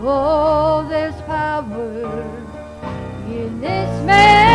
Oh, there's power in this man,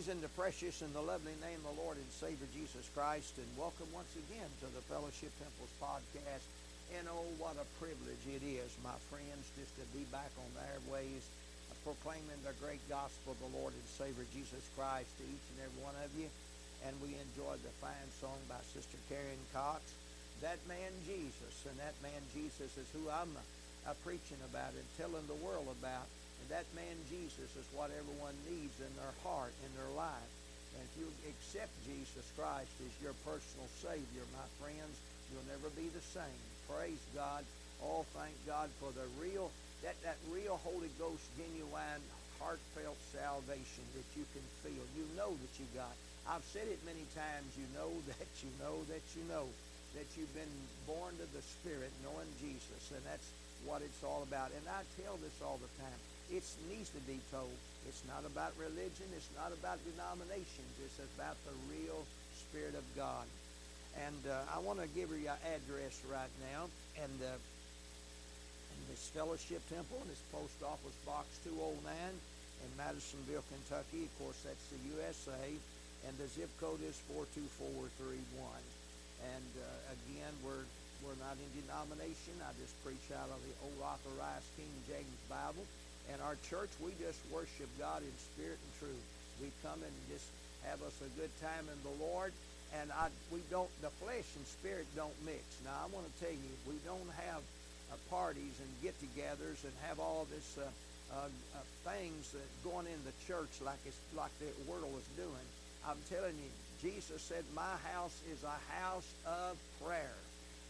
Greetings in the precious and the lovely name of the Lord and Savior Jesus Christ, and welcome once again to the Fellowship Temples podcast. And oh, what a privilege it is, my friends, just to be back on the airways, uh, proclaiming the great gospel of the Lord and Savior Jesus Christ to each and every one of you. And we enjoyed the fine song by Sister Karen Cox, That Man Jesus. And that man Jesus is who I'm uh, preaching about and telling the world about. That man Jesus is what everyone needs in their heart, in their life. And if you accept Jesus Christ as your personal Savior, my friends, you'll never be the same. Praise God. Oh, thank God for the real, that, that real Holy Ghost, genuine, heartfelt salvation that you can feel. You know that you got. I've said it many times. You know that you know that you know that you've been born to the Spirit, knowing Jesus. And that's what it's all about. And I tell this all the time. It needs to be told. It's not about religion. It's not about denominations. It's about the real Spirit of God. And uh, I want to give you your address right now. And uh, in this Fellowship Temple, and this Post Office Box 209 in Madisonville, Kentucky. Of course, that's the USA. And the zip code is 42431. And uh, again, we're we're not in denomination. I just preach out of the old authorized King James Bible. And our church, we just worship God in spirit and truth. We come and just have us a good time in the Lord. And I, we don't, the flesh and spirit don't mix. Now, I want to tell you, we don't have uh, parties and get-togethers and have all this uh, uh, uh, things that going in the church like it's like the world is doing. I'm telling you, Jesus said, "My house is a house of prayer."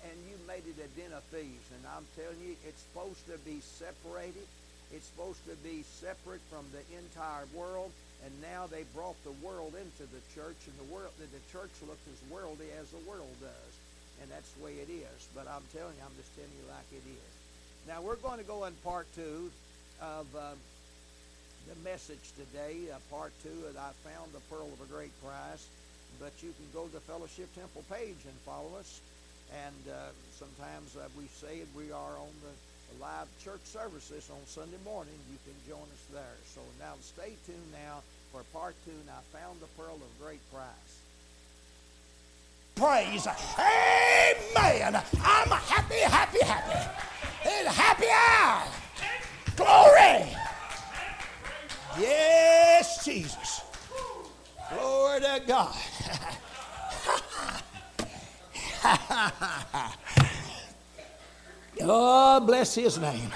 and you made it a den of thieves. And I'm telling you, it's supposed to be separated. It's supposed to be separate from the entire world, and now they brought the world into the church, and the world the church looks as worldly as the world does, and that's the way it is. But I'm telling you, I'm just telling you like it is. Now we're going to go in part two of uh, the message today, uh, part two. And I found the pearl of a great price, but you can go to the Fellowship Temple page and follow us. And uh, sometimes uh, we say we are on the live church services on Sunday morning. You can join us there. So now stay tuned now for part two. And I found the pearl of great price. Praise. Amen. I'm happy, happy, happy. It's happy hour. Glory. Yes, Jesus. Glory to God. oh, bless his name.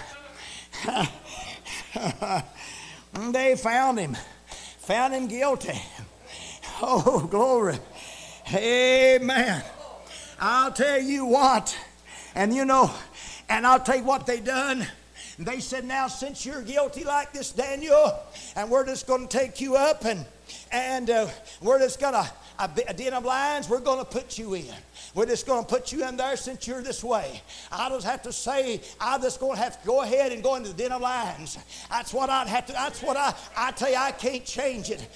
they found him, found him guilty. Oh, glory. Amen. I'll tell you what, and you know, and I'll tell you what they done. They said, now since you're guilty like this, Daniel, and we're just going to take you up and and uh, we're just going to a, den of lions, we're going to put you in. We're just going to put you in there since you're this way. I just have to say, I'm just going to have to go ahead and go into the den of lions. That's what I'd have to, that's what I, I tell you, I can't change it.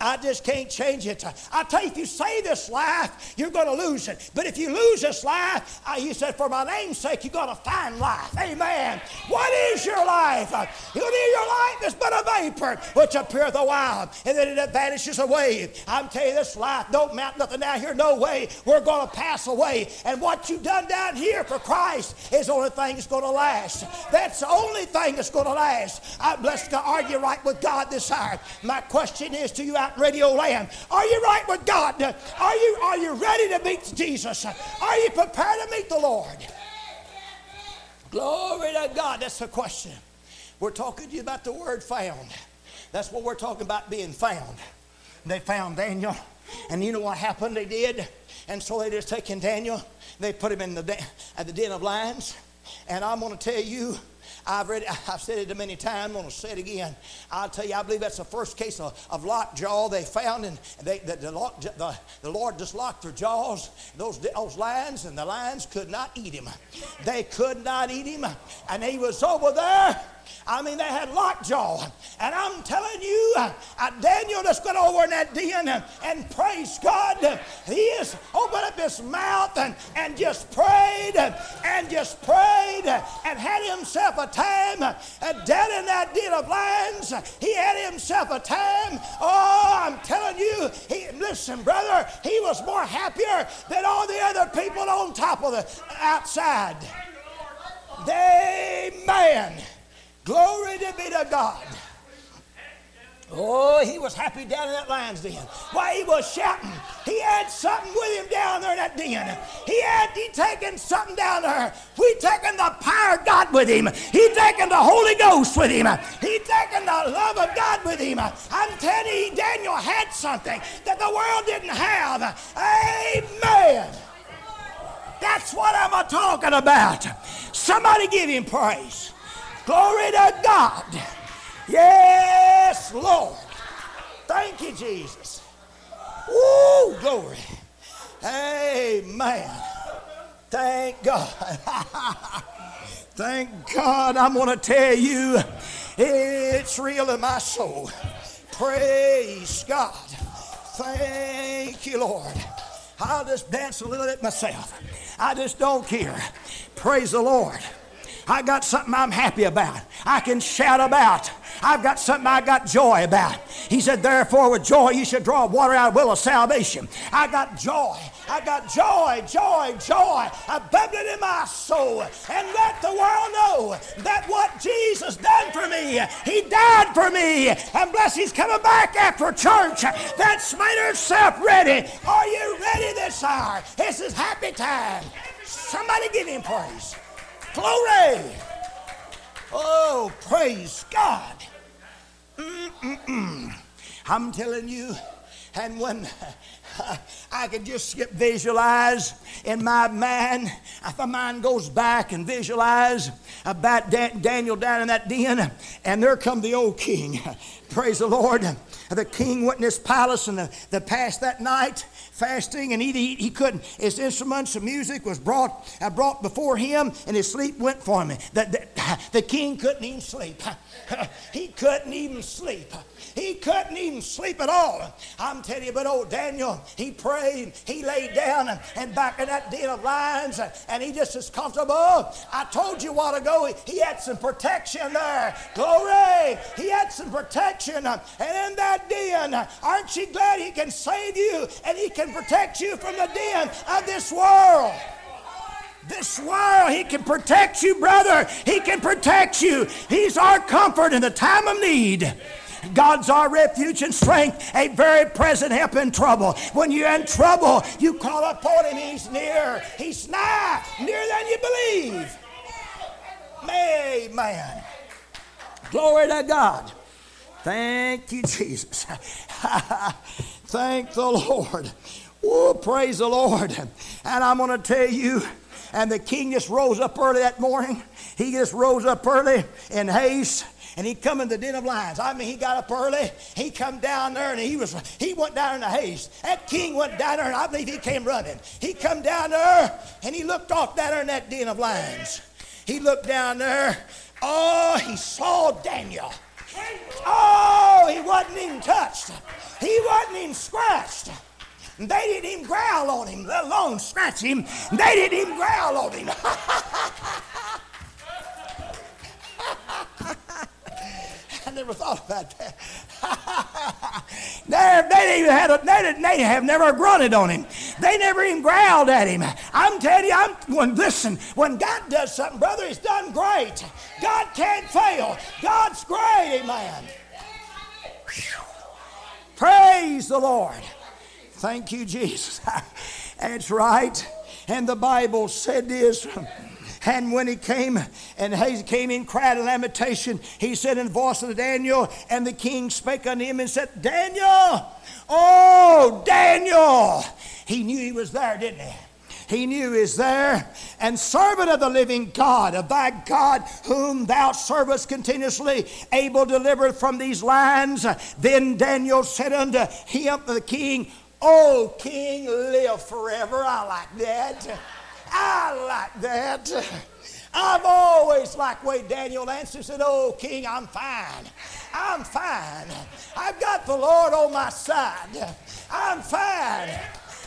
I just can't change it. I tell you, if you save this life, you're going to lose it. But if you lose this life, uh, he said, for my name's sake, you're going to find life. Amen. What is your life? You your life is but a vapor which appeareth a while, and then it vanishes away. I'm telling you, this life don't mount nothing down here. No way. We're going to pass away. And what you've done down here for Christ is the only thing that's going to last. That's the only thing that's going to last. I'm blessed to argue right with God this hour. My question is to you out radio land. Are you right with God? Are you, are you ready to meet Jesus? Are you prepared to meet the Lord? Glory to God. That's the question. We're talking to you about the word found. That's what we're talking about being found. They found Daniel. And you know what happened? They did. And so they just taken Daniel, they put him in the den, at the den of lions. And I'm going to tell you, I've read, I've said it many times. I'm going to say it again. I'll tell you, I believe that's the first case of, of locked jaw they found, and they, the, the, the, the Lord just locked their jaws, those, those lions, and the lions could not eat him. They could not eat him, and he was over there I mean, they had lockjaw. And I'm telling you, uh, Daniel just got over in that den and, praise God. He has opened up his mouth and, and just prayed and, just prayed and had himself a time down in that den of lions. He had himself a time. Oh, I'm telling you, he, listen, brother, he was more happier than all the other people on top of the outside. Amen. Glory to be to God. Oh, he was happy down in that lion's den. Why, he was shouting. He had something with him down there in that den. He had he taken something down there. We taken the power of God with him. He taken the Holy Ghost with him. He taken the love of God with him. I'm telling you, Daniel had something that the world didn't have. Amen. That's what I'm talking about. Somebody give him praise. Glory to God. Yes, Lord. Thank you, Jesus. Woo, glory. Amen. Thank God. Thank God. I'm going to tell you, it's real in my soul. Praise God. Thank you, Lord. I'll just dance a little bit myself. I just don't care. Praise the Lord. I got something I'm happy about. I can shout about. I've got something I got joy about. He said, Therefore, with joy you should draw water out of well of salvation. I got joy. I got joy, joy, joy bubbling in my soul. And let the world know that what Jesus done for me, He died for me. And bless He's coming back after church. That's made herself ready. Are you ready this hour? This is happy time. Somebody give him praise. Glory! Oh, praise God. Mm-mm-mm. I'm telling you, and when I could just skip visualize in my mind. If my mind goes back and visualize about Daniel down in that den, and there come the old king. Praise the Lord. The king went in his palace and the, the past that night fasting and he, he, he couldn't. His instruments of music was brought, uh, brought before him and his sleep went for him. The, the, the king couldn't even sleep. he couldn't even sleep. He couldn't even sleep at all. I'm telling you, but old Daniel, he prayed, he laid down and, back in that den of lions, and he just as comfortable. I told you a while ago, he had some protection there. Glory! He had some protection. And in that den, aren't you glad he can save you and he can protect you from the den of this world? This world, He can protect you, brother. He can protect you. He's our comfort in the time of need. God's our refuge and strength, a very present help in trouble. When you're in trouble, you call upon Him. He's near. He's nigh, nearer than you believe. Amen. Glory to God. Thank you, Jesus. Thank the Lord. Oh, praise the Lord. And I'm going to tell you, and the king just rose up early that morning. He just rose up early in haste and he come in the den of lions. I mean, he got up early. He come down there and he was he went down in a haste. That king went down there and I believe he came running. He come down there and he looked off down there in that den of lions. He looked down there. Oh, he saw Daniel. Oh, he wasn't even touched. He wasn't even scratched. They didn't even growl on him, let alone scratch him. They didn't even growl on him. never thought about that. they, they even had a, they, they have never grunted on him. They never even growled at him. I'm telling you, I'm when listen, when God does something, brother, He's done great. God can't fail. God's great, amen. Praise the Lord. Thank you, Jesus. That's right. And the Bible said this. And when he came, and he came in cried a lamentation, he said in the voice of Daniel, and the king spake unto him and said, Daniel, oh, Daniel. He knew he was there, didn't he? he knew is there, and servant of the living God, of thy God, whom thou servest continuously, able to deliver from these lands. Then Daniel said unto him, the king, O king, live forever. I like that. I like that. I've always liked way Daniel answered, said, Oh, King, I'm fine. I'm fine. I've got the Lord on my side. I'm fine.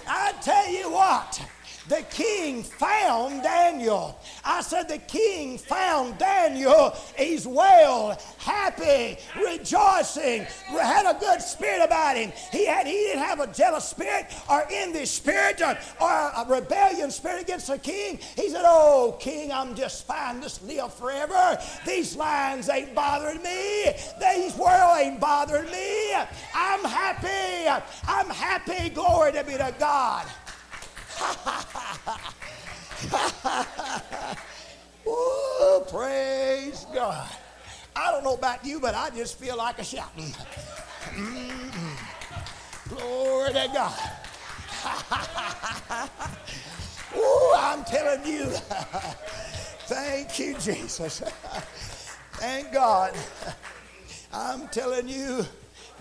I tell you what, the king found Daniel. I said, The king found Daniel. He's well, happy, rejoicing, had a good spirit about him. He, had, he didn't have a jealous spirit or envy spirit or, or a rebellion spirit against the king. He said, Oh, king, I'm just fine. Just live forever. These lions ain't bothering me. These world ain't bothering me. I'm happy. I'm happy. Glory to be to God. oh, praise God. I don't know about you, but I just feel like a shouting. Mm-hmm. Glory to God. oh, I'm telling you. Thank you, Jesus. Thank God. I'm telling you,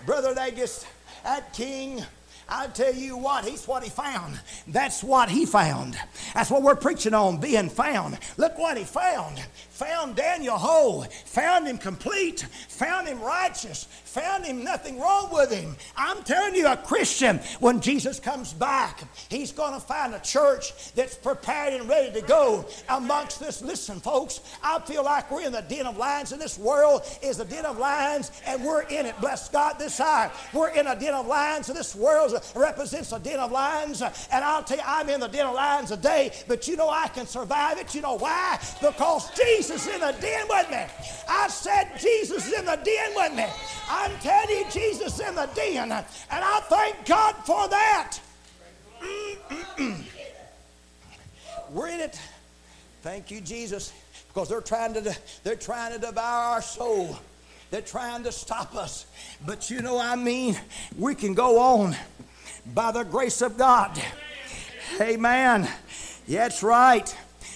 brother, just, that king I tell you what, he's what he found. That's what he found. That's what we're preaching on, being found. Look what he found. Found Daniel whole, found him complete, found him righteous, found him nothing wrong with him. I'm telling you, a Christian, when Jesus comes back, he's going to find a church that's prepared and ready to go amongst this. Listen, folks, I feel like we're in the den of lions, and this world is the den of lions, and we're in it. Bless God this hour. We're in a den of lions, and this world represents a den of lions. And I'll tell you, I'm in the den of lions today, but you know I can survive it. You know why? Because Jesus is in the den with me. I said Jesus is in the den with me. I'm telling you, Jesus in the den, and I thank God for that. We're in it. Thank you, Jesus, because they're trying to they're trying to devour our soul. They're trying to stop us. But you know, I mean, we can go on by the grace of God. Amen. That's right.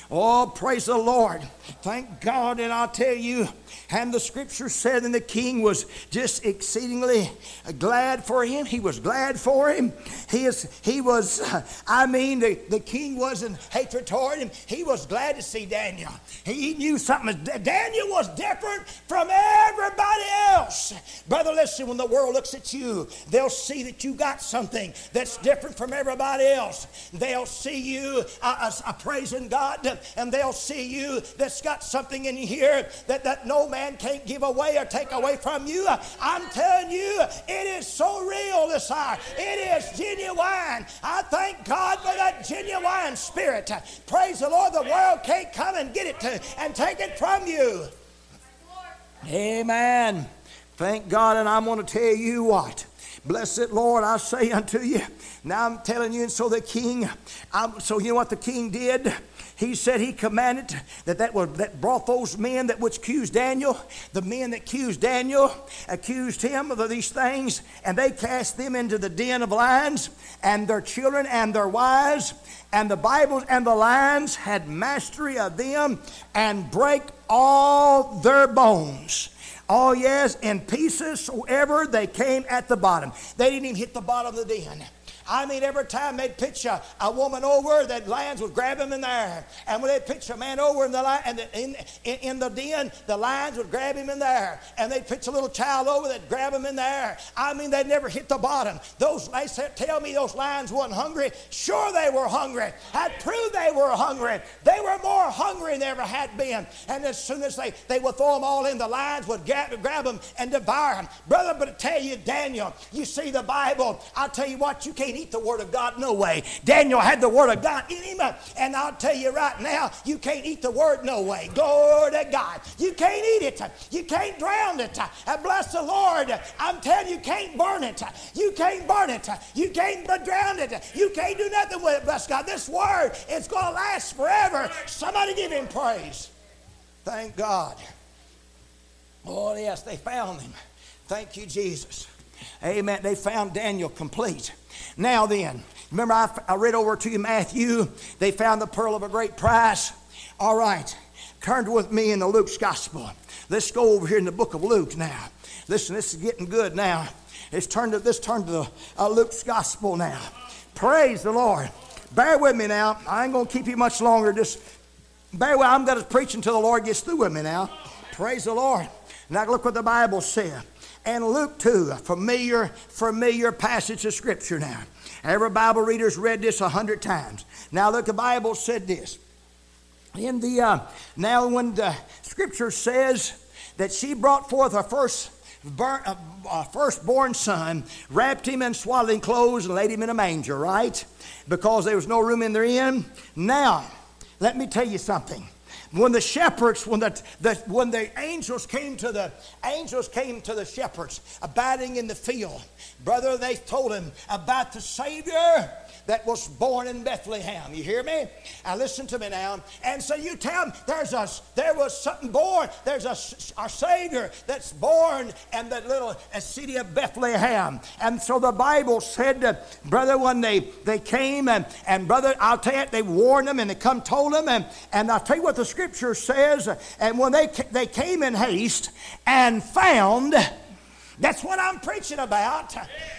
Oh, praise the Lord. Thank God. And I'll tell you, and the scripture said, and the king was just exceedingly glad for him. He was glad for him. He, is, he was, I mean, the, the king wasn't hatred toward him. He was glad to see Daniel. He knew something. Daniel was different from everybody else. Brother, listen, when the world looks at you, they'll see that you got something that's different from everybody else. They'll see you uh, uh, praising God, and they'll see you that's got something in here that, that no man man can't give away or take away from you. I'm telling you, it is so real this hour. It is genuine. I thank God for that genuine spirit. Praise the Lord. The world can't come and get it to, and take it from you. Amen. Thank God. And I'm going to tell you what. Blessed Lord, I say unto you. Now I'm telling you, and so the king, I'm, so you know what the king did? He said he commanded that that, was, that brought those men that which accused Daniel, the men that accused Daniel, accused him of these things, and they cast them into the den of lions, and their children and their wives, and the Bibles and the lions had mastery of them, and break all their bones. Oh, yes, in pieces so ever they came at the bottom. They didn't even hit the bottom of the den. I mean, every time they'd pitch a, a woman over, that lions would grab him in there. And when they'd pitch a man over in the, and in, in, in, the den, the lions would grab him in there. And they'd pitch a little child over, they'd grab him in there. I mean, they'd never hit the bottom. Those, they said, tell me those lions wasn't hungry. Sure, they were hungry. That proved they were hungry. They were more hungry than they ever had been. And as soon as they, they would throw them all in, the lions would grab, grab them and devour them. Brother, but I tell you, Daniel, you see the Bible, I'll tell you what, you can't eat the Word of God no way. Daniel had the Word of God in him, and I'll tell you right now, you can't eat the Word no way. Glory to God. You can't eat it. You can't drown it. And bless the Lord. I'm telling you, you can't burn it. You can't burn it. You can't drown it. You can't do nothing with it. Bless God. This Word is going to last forever. Somebody give Him praise. Thank God. Oh, yes, they found him. Thank you, Jesus. Amen. They found Daniel complete. Now then, remember I, I read over to you Matthew. They found the pearl of a great price. All right. Turn with me in the Luke's gospel. Let's go over here in the book of Luke now. Listen, this is getting good now. Let's turn to this turn to the uh, Luke's gospel now. Praise the Lord. Bear with me now. I ain't gonna keep you much longer. Just bear with. I'm gonna preach until the Lord gets through with me now. Praise the Lord. Now look what the Bible said and Luke 2, a familiar, familiar passage of Scripture now. Every Bible reader's read this a hundred times. Now look, the Bible said this. In the uh, now when the Scripture says that she brought forth her first burnt, uh, uh, firstborn son, wrapped him in swaddling clothes, and laid him in a manger, right? Because there was no room in their inn. Now, let me tell you something when the shepherds, when the, the, when the angels came to the angels came to the shepherds abiding in the field, brother, they told him about the Savior that was born in Bethlehem. You hear me? Now listen to me now. And so you tell them there's a there was something born. There's a our Savior that's born in the little city of Bethlehem. And so the Bible said, uh, brother, when they they came and and brother, I'll tell you, they warned them and they come told them and and I'll tell you what the Scripture says. And when they they came in haste and found. That's what I'm preaching about.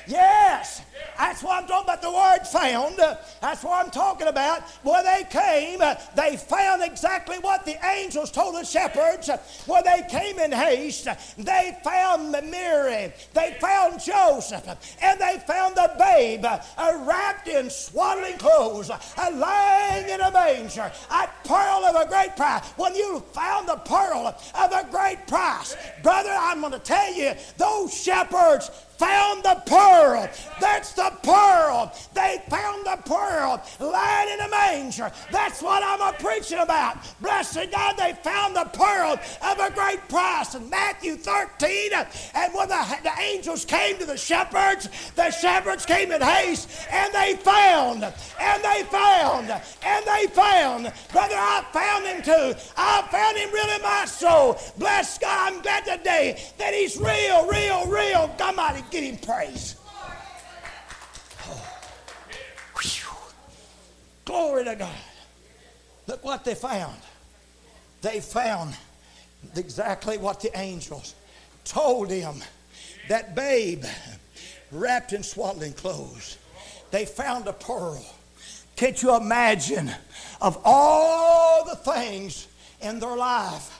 Yes. That's what I'm talking about. The word found. That's what I'm talking about. Where they came, they found exactly what the angels told the shepherds. Where they came in haste, they found Mary. They found Joseph. And they found the babe uh, wrapped in swaddling clothes, uh, lying in a manger. A pearl of a great price. When you found the pearl of a great price, brother, I'm going to tell you, those shepherds found the pearl. That's the pearl. They found the pearl lying in a manger. That's what I'm a preaching about. Blessed God, they found the pearl of a great price. In Matthew 13, and when the, the angels came to the shepherds, the shepherds came in haste, and they found, and they found, and they found. Brother, I found him too. I found him really my soul. Bless God, I'm glad today that he's real, real, real. Somebody Give him praise. To God. Look what they found. They found exactly what the angels told him that babe wrapped in swaddling clothes. They found a pearl. Can't you imagine of all the things in their life,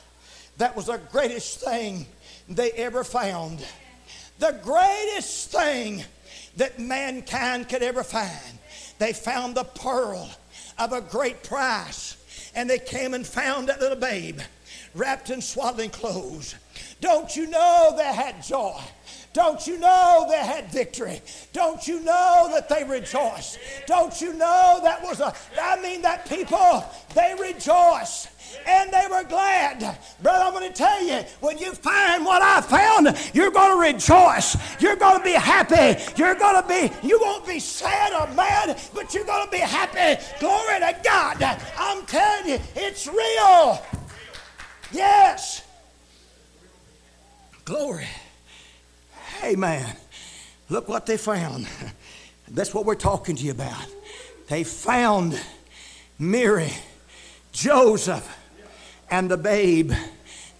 that was the greatest thing they ever found. The greatest thing that mankind could ever find. They found the pearl of a great price. And they came and found that little babe wrapped in swaddling clothes. Don't you know they had joy? Don't you know they had victory? Don't you know that they rejoiced? Don't you know that was a, I mean, that people, they rejoiced and they were glad. Brother, I'm going to tell you, when you find what I found, you're going to rejoice. You're going to be happy. You're going to be, you won't be sad or mad, but you're going to be happy. Glory to God. I'm telling you, it's real. Yes. Glory. Amen. Look what they found. That's what we're talking to you about. They found Mary, Joseph, and the babe.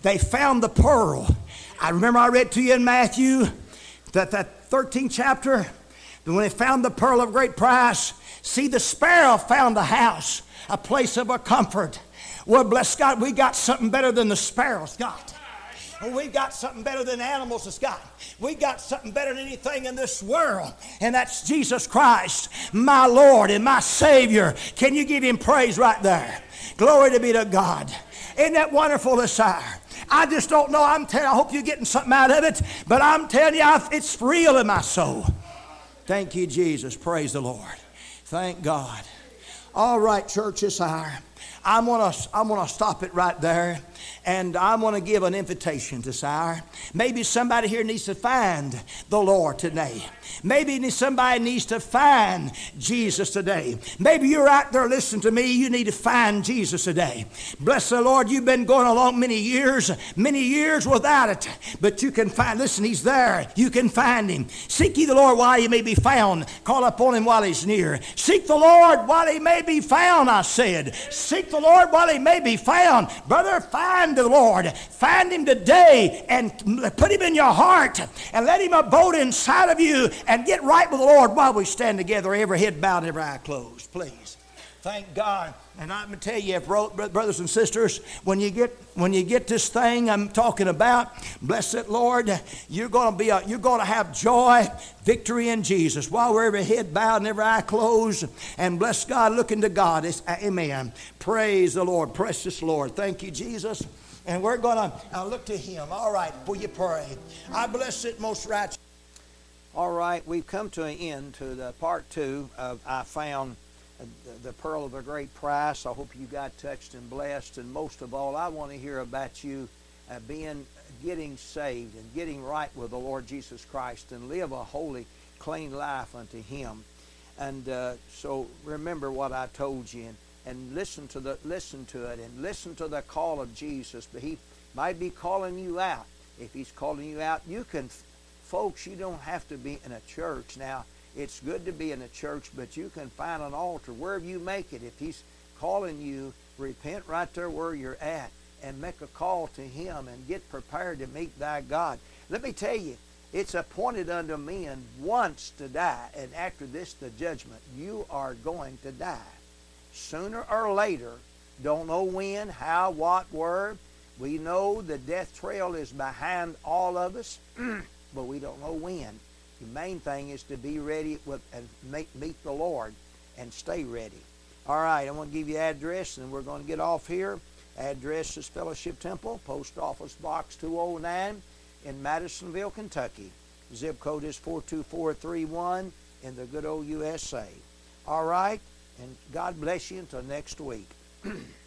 They found the pearl. I remember I read to you in Matthew that that 13th chapter that when they found the pearl of great price. See, the sparrow found a house, a place of a comfort. Well, bless God, we got something better than the sparrows got. We've got something better than animals has got. We've got something better than anything in this world, and that's Jesus Christ, my Lord and my Savior. Can you give him praise right there? Glory to be to God. Isn't that wonderful hour? I just don't know. I'm telling I hope you're getting something out of it, but I'm telling you, it's real in my soul. Thank you, Jesus. Praise the Lord. Thank God. All right, church, this hour. I'm gonna, I'm gonna stop it right there and I want to give an invitation to Sire. Maybe somebody here needs to find the Lord today. Maybe somebody needs to find Jesus today. Maybe you're out there listening to me. You need to find Jesus today. Bless the Lord. You've been going along many years, many years without it, but you can find. Listen, He's there. You can find Him. Seek ye the Lord while He may be found. Call upon Him while He's near. Seek the Lord while He may be found. I said. Seek the Lord while He may be found, brother. Find the Lord. Find Him today and put Him in your heart and let Him abode inside of you and get right with the Lord while we stand together, every head bowed, every eye closed, please. Thank God. And I'm going to tell you, brothers and sisters, when you get when you get this thing I'm talking about, bless it, Lord, you're going to be a, you're going to have joy, victory in Jesus. While we're every head bowed and every eye closed, and bless God, looking to God. It's, amen. Praise the Lord, precious Lord. Thank you, Jesus. And we're going to look to Him. All right, will you pray? I bless it, most righteous. All right, we've come to an end to the part two of I found the pearl of a great price. I hope you got touched and blessed. And most of all, I want to hear about you uh, being getting saved and getting right with the Lord Jesus Christ and live a holy, clean life unto Him. And uh, so remember what I told you. And, and listen to the listen to it and listen to the call of Jesus. But he might be calling you out. If he's calling you out, you can folks, you don't have to be in a church. Now, it's good to be in a church, but you can find an altar wherever you make it. If he's calling you, repent right there where you're at and make a call to him and get prepared to meet thy God. Let me tell you, it's appointed unto men once to die, and after this the judgment. You are going to die sooner or later. Don't know when, how, what, where. We know the death trail is behind all of us, but we don't know when. The main thing is to be ready with, and meet, the Lord and stay ready. All right, I'm going to give you address, and we're going to get off here. Address is Fellowship Temple, Post Office Box 209 in Madisonville, Kentucky. Zip code is 42431 in the good old USA. All right? And God bless you until next week.